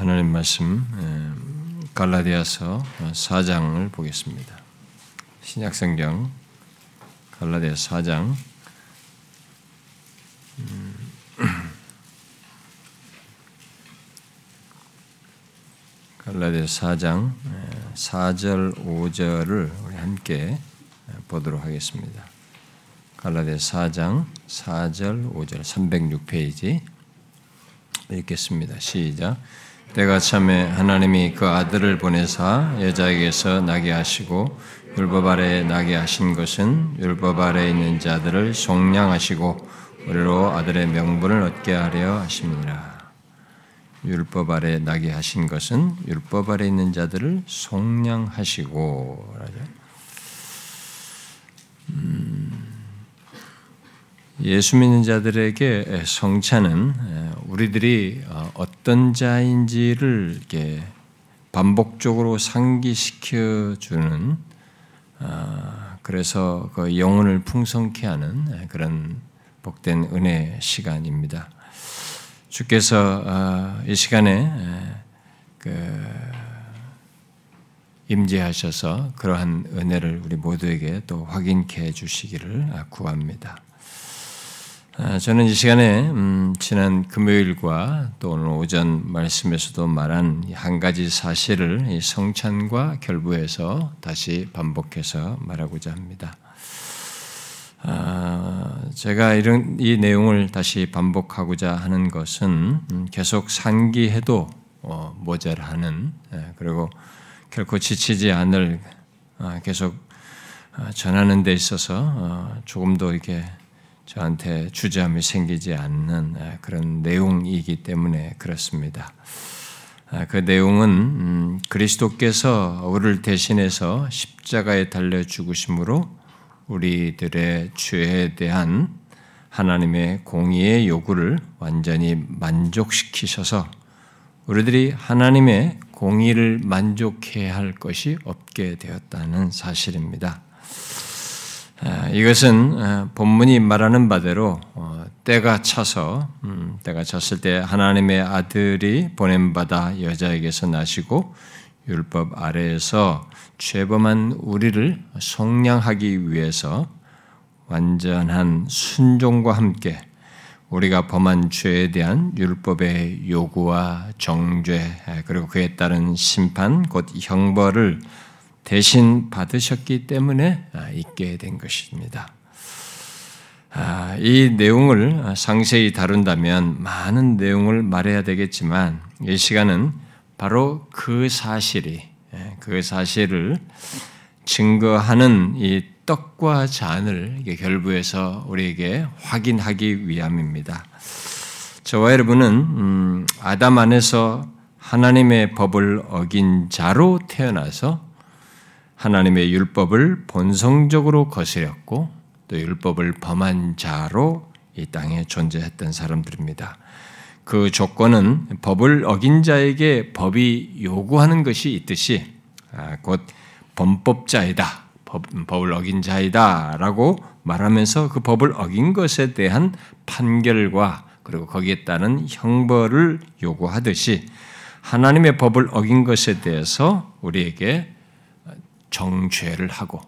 하나님 말씀 갈라디아서 4장을 보겠습니다. 신약성경 갈라디아서 4장 갈라디아서 4장 4절 5절을 우리 함께 보도록 하겠습니다. 갈라디아서 4장 4절 5절 306페이지 읽겠습니다. 시작. 때가 참에 하나님이 그 아들을 보내사 여자에게서 나게 하시고 율법 아래 나게 하신 것은 율법 아래 있는 자들을 속량하시고 우리로 아들의 명분을 얻게 하려 하심이라. 율법 아래 나게 하신 것은 율법 아래 있는 자들을 속량하시고. 음, 예수 믿는 자들에게 성찬은 우리들이 어, 어떤 자인지를 이렇게 반복적으로 상기시켜 주는 어, 그래서 그 영혼을 풍성케 하는 그런 복된 은혜 시간입니다. 주께서 어, 이 시간에 그 임재하셔서 그러한 은혜를 우리 모두에게 또 확인케 해 주시기를 구합니다. 아, 저는 이 시간에 음, 지난 금요일과 또 오늘 오전 말씀에서도 말한 한 가지 사실을 성찬과 결부해서 다시 반복해서 말하고자 합니다. 아, 제가 이런 이 내용을 다시 반복하고자 하는 것은 음, 계속 상기해도 어, 모자라는 예, 그리고 결코 지치지 않을 아, 계속 전하는 데 있어서 어, 조금 더 이렇게 저한테 주저함이 생기지 않는 그런 내용이기 때문에 그렇습니다. 그 내용은 음, 그리스도께서 우리를 대신해서 십자가에 달려 죽으심으로 우리들의 죄에 대한 하나님의 공의의 요구를 완전히 만족시키셔서 우리들이 하나님의 공의를 만족해야 할 것이 없게 되었다는 사실입니다. 아, 이것은 아, 본문이 말하는 바대로 어, 때가 차서 음, 때가 찼을 때 하나님의 아들이 보냄 받아 여자에게서 나시고 율법 아래에서 죄범한 우리를 속량하기 위해서 완전한 순종과 함께 우리가 범한 죄에 대한 율법의 요구와 정죄 그리고 그에 따른 심판 곧 형벌을 대신 받으셨기 때문에 아, 있게 된 것입니다. 아, 이 내용을 상세히 다룬다면 많은 내용을 말해야 되겠지만 이 시간은 바로 그 사실이 예, 그 사실을 증거하는 이 떡과 잔을 결부해서 우리에게 확인하기 위함입니다. 저와 여러분은 음, 아담 안에서 하나님의 법을 어긴 자로 태어나서 하나님의 율법을 본성적으로 거스렸고 또 율법을 범한 자로 이 땅에 존재했던 사람들입니다. 그 조건은 법을 어긴 자에게 법이 요구하는 것이 있듯이 아, 곧 범법자이다, 법, 을 어긴 자이다 라고 말하면서 그 법을 어긴 것에 대한 판결과 그리고 거기에 따른 형벌을 요구하듯이 하나님의 법을 어긴 것에 대해서 우리에게 정죄를 하고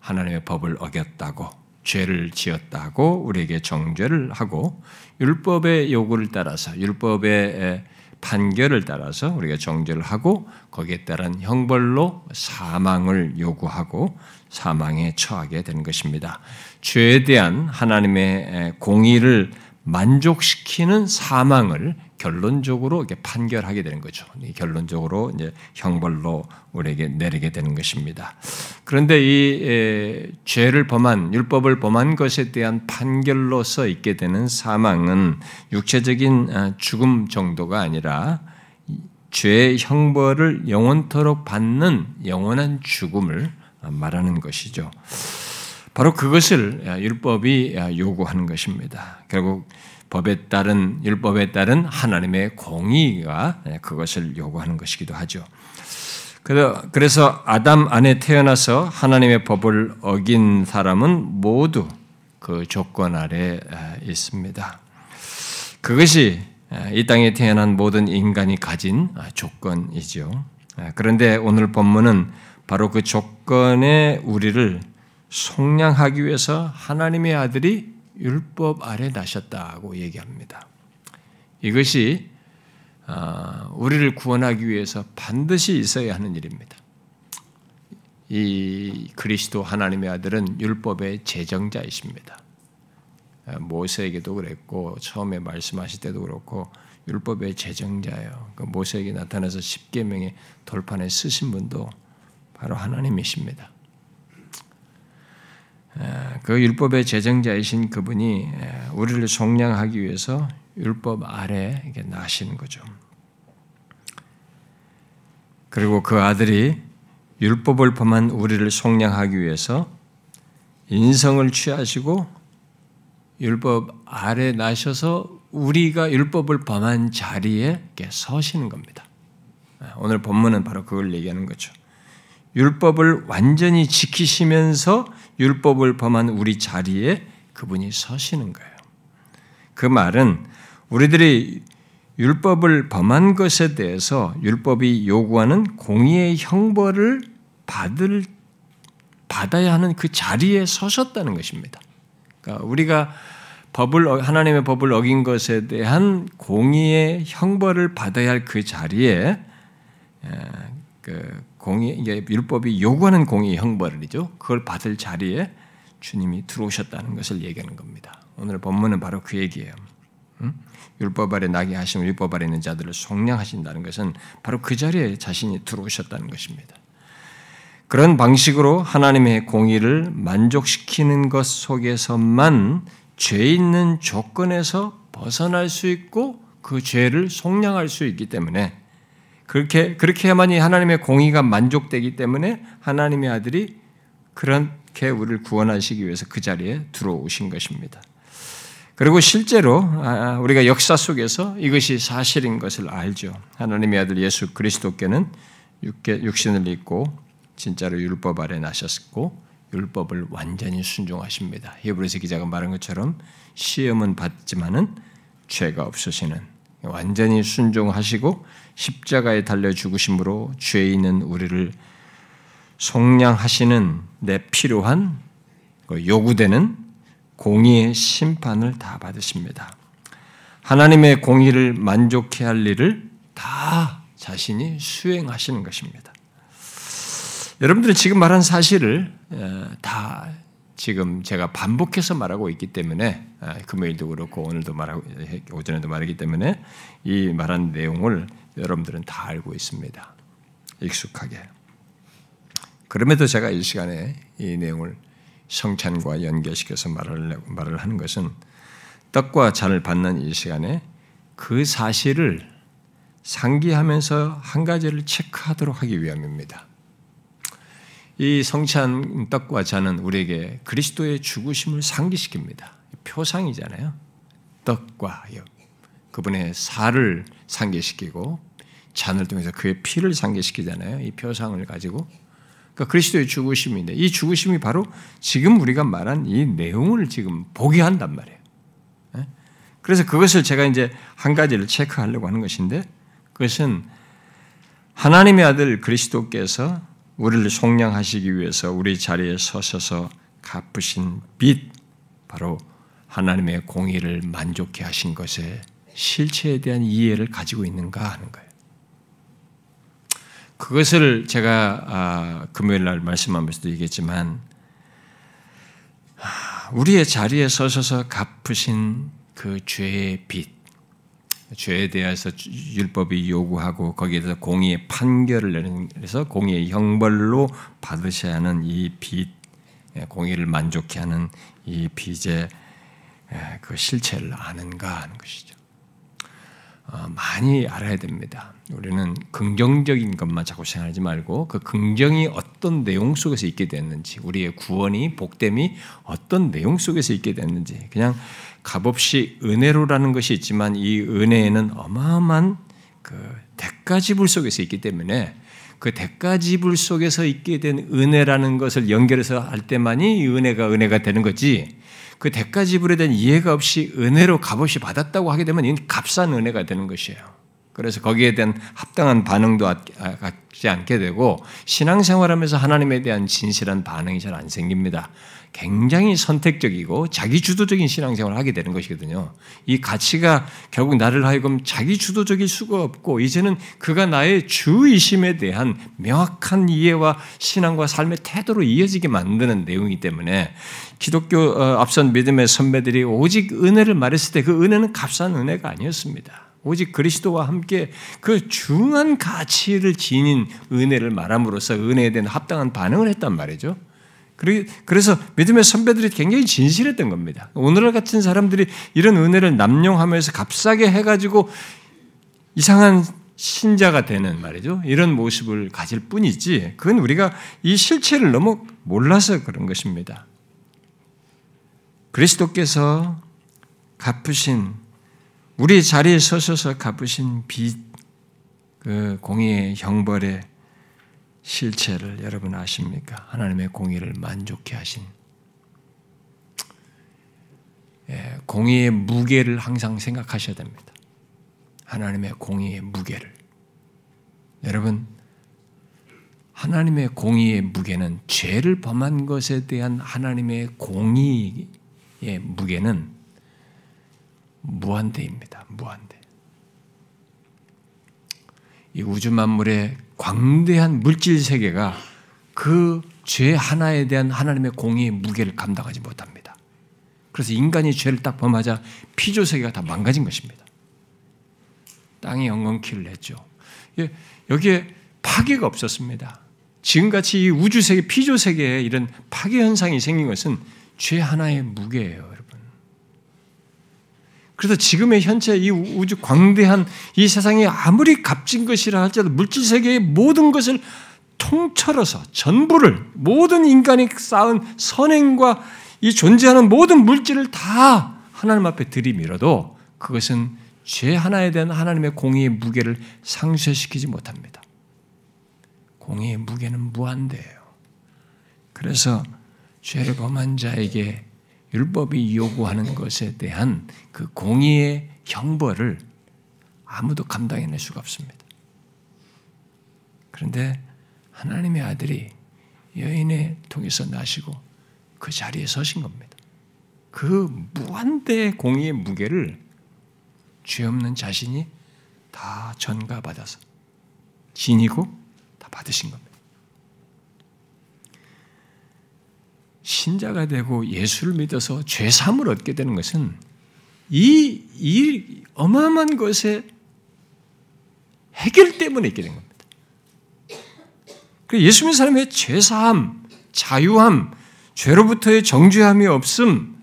하나님의 법을 어겼다고 죄를 지었다고 우리에게 정죄를 하고 율법의 요구를 따라서 율법의 판결을 따라서 우리가 정죄를 하고 거기에 따른 형벌로 사망을 요구하고 사망에 처하게 되는 것입니다. 죄에 대한 하나님의 공의를 만족시키는 사망을 결론적으로 이렇게 판결하게 되는 거죠. 결론적으로 이제 형벌로 우리에게 내리게 되는 것입니다. 그런데 이 에, 죄를 범한 율법을 범한 것에 대한 판결로서 있게 되는 사망은 육체적인 아, 죽음 정도가 아니라 죄의 형벌을 영원토록 받는 영원한 죽음을 말하는 것이죠. 바로 그것을 율법이 요구하는 것입니다. 결국 법에 따른 율법에 따른 하나님의 공의가 그것을 요구하는 것이기도 하죠. 그래서 아담 안에 태어나서 하나님의 법을 어긴 사람은 모두 그 조건 아래 있습니다. 그것이 이 땅에 태어난 모든 인간이 가진 조건이죠. 그런데 오늘 본문은 바로 그 조건에 우리를 속량하기 위해서 하나님의 아들이 율법 아래 나셨다고 얘기합니다. 이것이 아, 우리를 구원하기 위해서 반드시 있어야 하는 일입니다. 이 그리스도 하나님의 아들은 율법의 제정자이십니다. 아, 모세에게도 그랬고 처음에 말씀하실 때도 그렇고 율법의 제정자예요. 그 모세에게 나타나서 십계명의 돌판에 쓰신 분도 바로 하나님이십니다. 그 율법의 제정자이신 그분이 우리를 속량하기 위해서 율법 아래 나시는 거죠. 그리고 그 아들이 율법을 범한 우리를 속량하기 위해서 인성을 취하시고 율법 아래 나셔서 우리가 율법을 범한 자리에 서시는 겁니다. 오늘 본문은 바로 그걸 얘기하는 거죠. 율법을 완전히 지키시면서 율법을 범한 우리 자리에 그분이 서시는 거예요. 그 말은 우리들이 율법을 범한 것에 대해서 율법이 요구하는 공의의 형벌을 받을 받아야 하는 그 자리에 서셨다는 것입니다. 그러니까 우리가 법을 하나님의 법을 어긴 것에 대한 공의의 형벌을 받아야 할 그 자리에 그 공의 이게 율법이 요구하는 공의 형벌이죠. 그걸 받을 자리에 주님이 들어오셨다는 것을 얘기하는 겁니다. 오늘 본문은 바로 그 얘기예요. 응? 율법 아래 나게 하시면 율법 아래 있는 자들을 속량하신다는 것은 바로 그 자리에 자신이 들어오셨다는 것입니다. 그런 방식으로 하나님의 공의를 만족시키는 것 속에서만 죄 있는 조건에서 벗어날 수 있고 그 죄를 속량할 수 있기 때문에 그렇게 그렇게 해야만이 하나님의 공의가 만족되기 때문에 하나님의 아들이 그렇게 우리를 구원하시기 위해서 그 자리에 들어오신 것입니다. 그리고 실제로 아, 우리가 역사 속에서 이것이 사실인 것을 알죠. 하나님의 아들 예수 그리스도께는 육신을 입고 진짜로 율법 아래 나셨고 율법을 완전히 순종하십니다. 히브리서 기자가 말한 것처럼 시험은 받지만은 죄가 없으시는 완전히 순종하시고 십자가에 달려 죽으심으로 죄 있는 우리를 속량하시는 내 필요한 그 요구되는 공의의 심판을 다 받으십니다. 하나님의 공의를 만족해 할 일을 다 자신이 수행하시는 것입니다. 여러분들은 지금 말한 사실을 다 지금 제가 반복해서 말하고 있기 때문에 금요일도 그렇고 오늘도 말하고 오전에도 말하기 때문에 이 말한 내용을 여러분들은 다 알고 있습니다. 익숙하게. 그럼에도 제가 이 시간에 이 내용을 성찬과 연결시켜서 말을, 말을 하는 것은 떡과 잔을 받는 이 시간에 그 사실을 상기하면서 한 가지를 체크하도록 하기 위함입니다. 이 성찬 떡과 잔은 우리에게 그리스도의 죽으심을 상기시킵니다. 표상이잖아요. 떡과 그분의 살을 상기시키고 잔을 통해서 그의 피를 상기시키잖아요. 이 표상을 가지고 그러니까 그리스도의 죽으심인데 이 죽으심이 바로 지금 우리가 말한 이 내용을 지금 보게 한단 말이에요. 예? 그래서 그것을 제가 이제 한 가지를 체크하려고 하는 것인데 그것은 하나님의 아들 그리스도께서 우리를 속량하시기 위해서 우리 자리에 서셔서 갚으신 빚 바로 하나님의 공의를 만족해 하신 것에 실체에 대한 이해를 가지고 있는가 하는 거예요. 그것을 제가 아, 금요일 날 말씀하면서도 얘기했지만 아, 우리의 자리에 서셔서 갚으신 그 죄의 빚, 죄에 대해서 율법이 요구하고 거기에 대해서 공의의 판결을 내서 공의의 형벌로 받으셔야 하는 이 빚, 예, 공의를 만족해 하는 이 빚의 예, 그 실체를 아는가 하는 것이죠. 어, 많이 알아야 됩니다. 우리는 긍정적인 것만 자꾸 생각하지 말고 그 긍정이 어떤 내용 속에서 있게 됐는지, 우리의 구원이 복됨이 어떤 내용 속에서 있게 됐는지, 그냥 값없이 은혜로라는 것이 있지만 이 은혜에는 어마어마한 그 대가 지불 속에서 있기 때문에 그 대가 지불 속에서 있게 된 은혜라는 것을 연결해서 할 때만이 은혜가 은혜가 되는 거지. 그 대가 지불에 대한 이해가 없이 은혜로 값없이 받았다고 하게 되면 이건 값싼 은혜가 되는 것이에요. 그래서 거기에 대한 합당한 반응도 갖지 않게 되고 신앙생활하면서 하나님에 대한 진실한 반응이 잘 안 생깁니다. 굉장히 선택적이고 자기 주도적인 신앙생활을 하게 되는 것이거든요. 이 가치가 결국 나를 하여금 자기 주도적일 수가 없고 이제는 그가 나의 주이심에 대한 명확한 이해와 신앙과 삶의 태도로 이어지게 만드는 내용이기 때문에 기독교 어, 앞선 믿음의 선배들이 오직 은혜를 말했을 때 그 은혜는 값싼 은혜가 아니었습니다. 오직 그리스도와 함께 그 중한 가치를 지닌 은혜를 말함으로써 은혜에 대한 합당한 반응을 했단 말이죠. 그래서 믿음의 선배들이 굉장히 진실했던 겁니다. 오늘날 같은 사람들이 이런 은혜를 남용하면서 값싸게 해가지고 이상한 신자가 되는 말이죠. 이런 모습을 가질 뿐이지, 그건 우리가 이 실체를 너무 몰라서 그런 것입니다. 그리스도께서 갚으신 우리 자리에 서셔서 갚으신 빚, 그 공의의 형벌의 실체를 여러분 아십니까? 하나님의 공의를 만족해 하신 예, 공의의 무게를 항상 생각하셔야 됩니다. 하나님의 공의의 무게를. 여러분, 하나님의 공의의 무게는 죄를 범한 것에 대한 하나님의 공의의 무게는 무한대입니다. 무한대. 이 우주 만물의 광대한 물질 세계가 그 죄 하나에 대한 하나님의 공의의 무게를 감당하지 못합니다. 그래서 인간이 죄를 딱 범하자 피조 세계가 다 망가진 것입니다. 땅이 엉겅퀴를 냈죠. 예, 여기에 파괴가 없었습니다. 지금같이 이 우주 세계, 피조 세계에 이런 파괴 현상이 생긴 것은 죄 하나의 무게예요. 그래서 지금의 현재 이 우주 광대한 이 세상이 아무리 값진 것이라 할지라도 물질 세계의 모든 것을 통틀어서 전부를 모든 인간이 쌓은 선행과 이 존재하는 모든 물질을 다 하나님 앞에 들이밀어도 그것은 죄 하나에 대한 하나님의 공의의 무게를 상쇄시키지 못합니다. 공의의 무게는 무한대예요. 그래서 죄를 범한 자에게 율법이 요구하는 것에 대한 그 공의의 형벌을 아무도 감당해낼 수가 없습니다. 그런데 하나님의 아들이 여인의 통해서 나시고 그 자리에 서신 겁니다. 그 무한대의 공의의 무게를 죄 없는 자신이 다 전가받아서 지니고 다 받으신 겁니다. 신자가 되고 예수를 믿어서 죄삼을 얻게 되는 것은 이, 이 어마어마한 것의 해결 때문에 있게 된 겁니다. 그 예수 믿는 사람의 죄사함, 자유함, 죄로부터의 정죄함이 없음,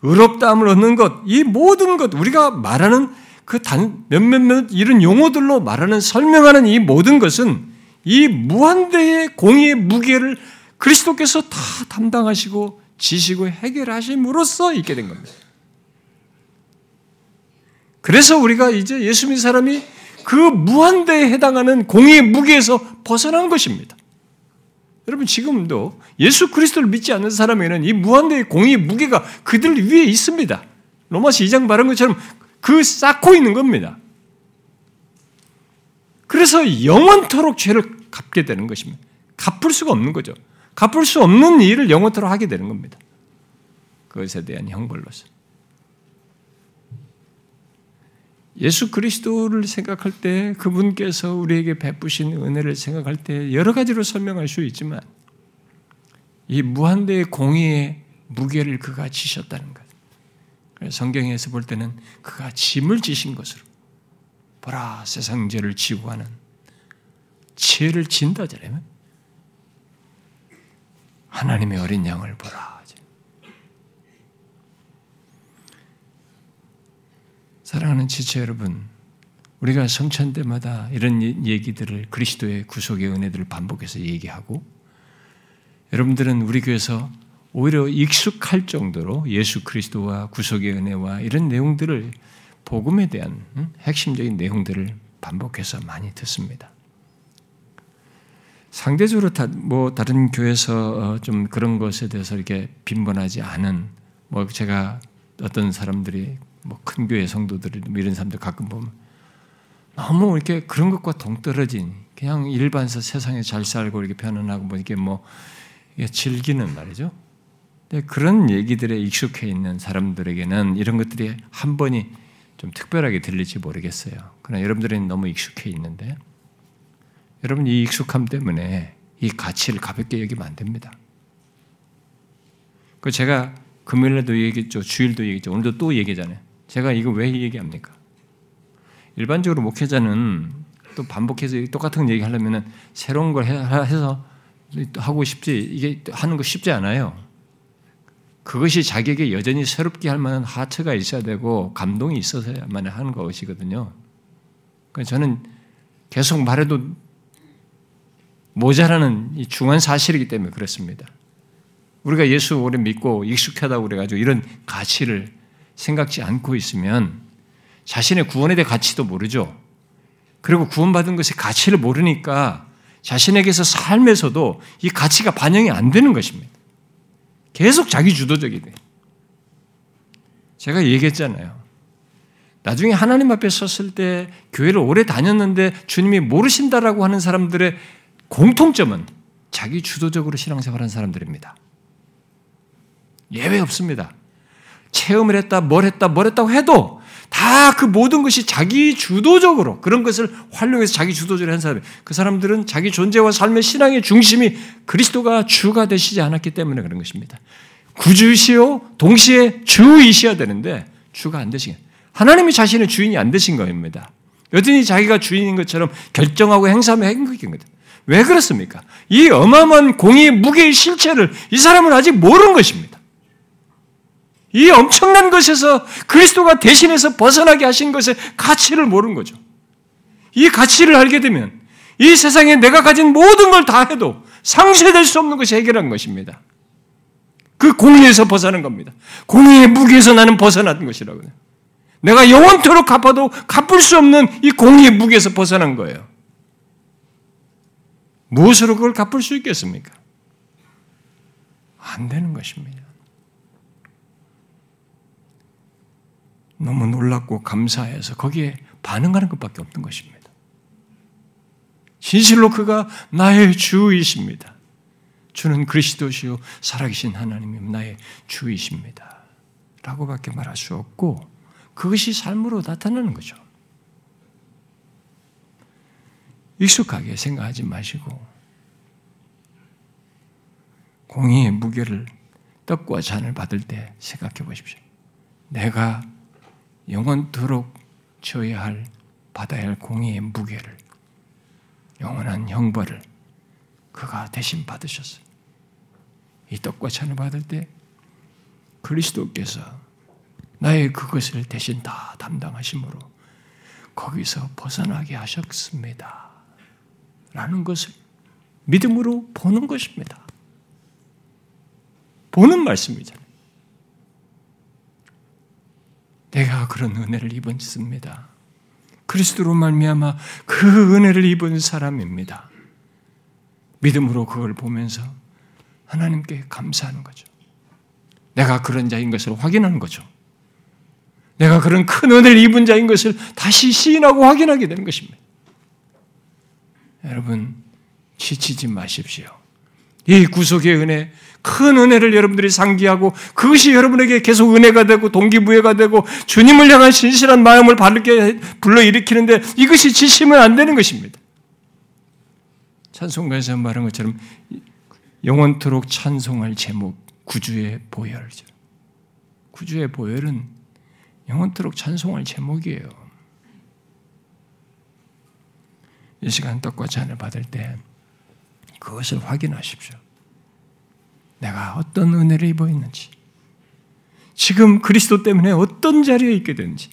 의롭다함을 얻는 것, 이 모든 것, 우리가 말하는 그 단, 몇몇몇 이런 용어들로 말하는, 설명하는 이 모든 것은 이 무한대의 공의의 무게를 그리스도께서 다 담당하시고 지시고 해결하심으로써 있게 된 겁니다. 그래서 우리가 이제 예수 믿는 사람이 그 무한대에 해당하는 공의의 무게에서 벗어난 것입니다. 여러분 지금도 예수 그리스도를 믿지 않는 사람에게는 이 무한대의 공의의 무게가 그들 위에 있습니다. 로마서 2장 말한 것처럼 그 쌓고 있는 겁니다. 그래서 영원토록 죄를 갚게 되는 것입니다. 갚을 수가 없는 거죠. 갚을 수 없는 일을 영원토록 하게 되는 겁니다. 그것에 대한 형벌로서. 예수 그리스도를 생각할 때 그분께서 우리에게 베푸신 은혜를 생각할 때 여러 가지로 설명할 수 있지만 이 무한대의 공의의 무게를 그가 지셨다는 것. 성경에서 볼 때는 그가 짐을 지신 것으로 보라 세상 죄를 지고 하는 죄를 진다잖아요. 하나님의 어린 양을 보라. 사랑하는 지체 여러분, 우리가 성찬 때마다 이런 얘기들을 그리스도의 구속의 은혜들을 반복해서 얘기하고 여러분들은 우리 교회에서 오히려 익숙할 정도로 예수 그리스도와 구속의 은혜와 이런 내용들을 복음에 대한 핵심적인 내용들을 반복해서 많이 듣습니다. 상대적으로 다, 뭐 다른 교회에서 어, 좀 그런 것에 대해서 이렇게 빈번하지 않은 뭐 제가 어떤 사람들이 뭐 큰 교회 성도들이 뭐 이런 사람들 가끔 보면 너무 이렇게 그런 것과 동떨어진 그냥 일반서 세상에 잘 살고 이렇게 편안하고 뭐 이렇게 뭐 즐기는 말이죠. 그런 얘기들에 익숙해 있는 사람들에게는 이런 것들이 한 번이 좀 특별하게 들릴지 모르겠어요. 그러나 여러분들은 너무 익숙해 있는데 여러분 이 익숙함 때문에 이 가치를 가볍게 여기면 안 됩니다. 그 제가 금요일에도 얘기했죠. 주일도 얘기했죠. 오늘도 또 얘기잖아요. 제가 이거 왜 얘기합니까? 일반적으로 목회자는 또 반복해서 똑같은 얘기 하려면은 새로운 걸 해서 하고 싶지 이게 하는 거 쉽지 않아요. 그것이 자기에게 여전히 새롭게 할 만한 하트가 있어야 되고 감동이 있어서야만 하는 것이거든요. 그러니까 저는 계속 말해도 모자라는 이 중요한 사실이기 때문에 그렇습니다. 우리가 예수 오래 믿고 익숙하다고 그래가지고 이런 가치를 생각지 않고 있으면 자신의 구원에 대한 가치도 모르죠. 그리고 구원받은 것의 가치를 모르니까 자신에게서 삶에서도 이 가치가 반영이 안 되는 것입니다. 계속 자기 주도적이 돼. 제가 얘기했잖아요. 나중에 하나님 앞에 섰을 때 교회를 오래 다녔는데 주님이 모르신다라고 하는 사람들의 공통점은 자기 주도적으로 신앙생활하는 사람들입니다. 예외 없습니다. 체험을 했다, 뭘 했다, 뭘 했다고 해도 다 그 모든 것이 자기 주도적으로 그런 것을 활용해서 자기 주도적으로 한 사람, 그 사람들은 자기 존재와 삶의 신앙의 중심이 그리스도가 주가 되시지 않았기 때문에 그런 것입니다. 구주시요, 동시에 주이셔야 되는데 주가 안 되신 하나님이 자신의 주인이 안 되신 겁니다. 여전히 자기가 주인인 것처럼 결정하고 행사하며 행복인 겁니다. 왜 그렇습니까? 이 어마어마한 공의 무게의 실체를 이 사람은 아직 모르는 것입니다. 이 엄청난 것에서 그리스도가 대신해서 벗어나게 하신 것의 가치를 모르는 거죠. 이 가치를 알게 되면 이 세상에 내가 가진 모든 걸 다 해도 상쇄될 수 없는 것이 해결한 것입니다. 그 공의에서 벗어난 겁니다. 공의의 무게에서 나는 벗어난 것이라고요. 내가 영원토록 갚아도 갚을 수 없는 이 공의의 무게에서 벗어난 거예요. 무엇으로 그걸 갚을 수 있겠습니까? 안 되는 것입니다. 너무 놀랍고 감사해서 거기에 반응하는 것밖에 없는 것입니다. 진실로 그가 나의 주이십니다. 주는 그리스도시요 살아계신 하나님이 나의 주이십니다. 라고밖에 말할 수 없고 그것이 삶으로 나타나는 거죠. 익숙하게 생각하지 마시고 공의의 무게를 떡과 잔을 받을 때 생각해 보십시오. 내가 영원토록 져야 할 받아야 할 공의의 무게를 영원한 형벌을 그가 대신 받으셨어요. 이 떡과 잔을 받을 때 그리스도께서 나의 그것을 대신 다 담당하심으로 거기서 벗어나게 하셨습니다. 라는 것을 믿음으로 보는 것입니다. 보는 말씀이잖아요. 내가 그런 은혜를 입었습니다. 그리스도로 말미암아 그 은혜를 입은 사람입니다. 믿음으로 그걸 보면서 하나님께 감사하는 거죠. 내가 그런 자인 것을 확인하는 거죠. 내가 그런 큰 은혜를 입은 자인 것을 다시 시인하고 확인하게 되는 것입니다. 여러분, 지치지 마십시오. 이 구속의 은혜, 큰 은혜를 여러분들이 상기하고 그것이 여러분에게 계속 은혜가 되고 동기부여가 되고 주님을 향한 신실한 마음을 바르게 불러일으키는데 이것이 지시면 안 되는 것입니다. 찬송가에서 말한 것처럼 영원토록 찬송할 제목 구주의 보혈이죠. 구주의 보혈은 영원토록 찬송할 제목이에요. 이 시간 떡과 잔을 받을 때 그것을 확인하십시오. 내가 어떤 은혜를 입어 있는지, 지금 그리스도 때문에 어떤 자리에 있게 되는지,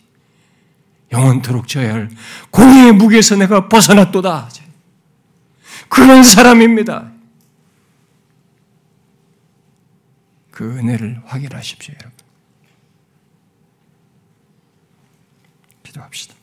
영원토록 져야 할 공의의 무게에서 내가 벗어났도다. 그런 사람입니다. 그 은혜를 확인하십시오, 여러분. 기도합시다.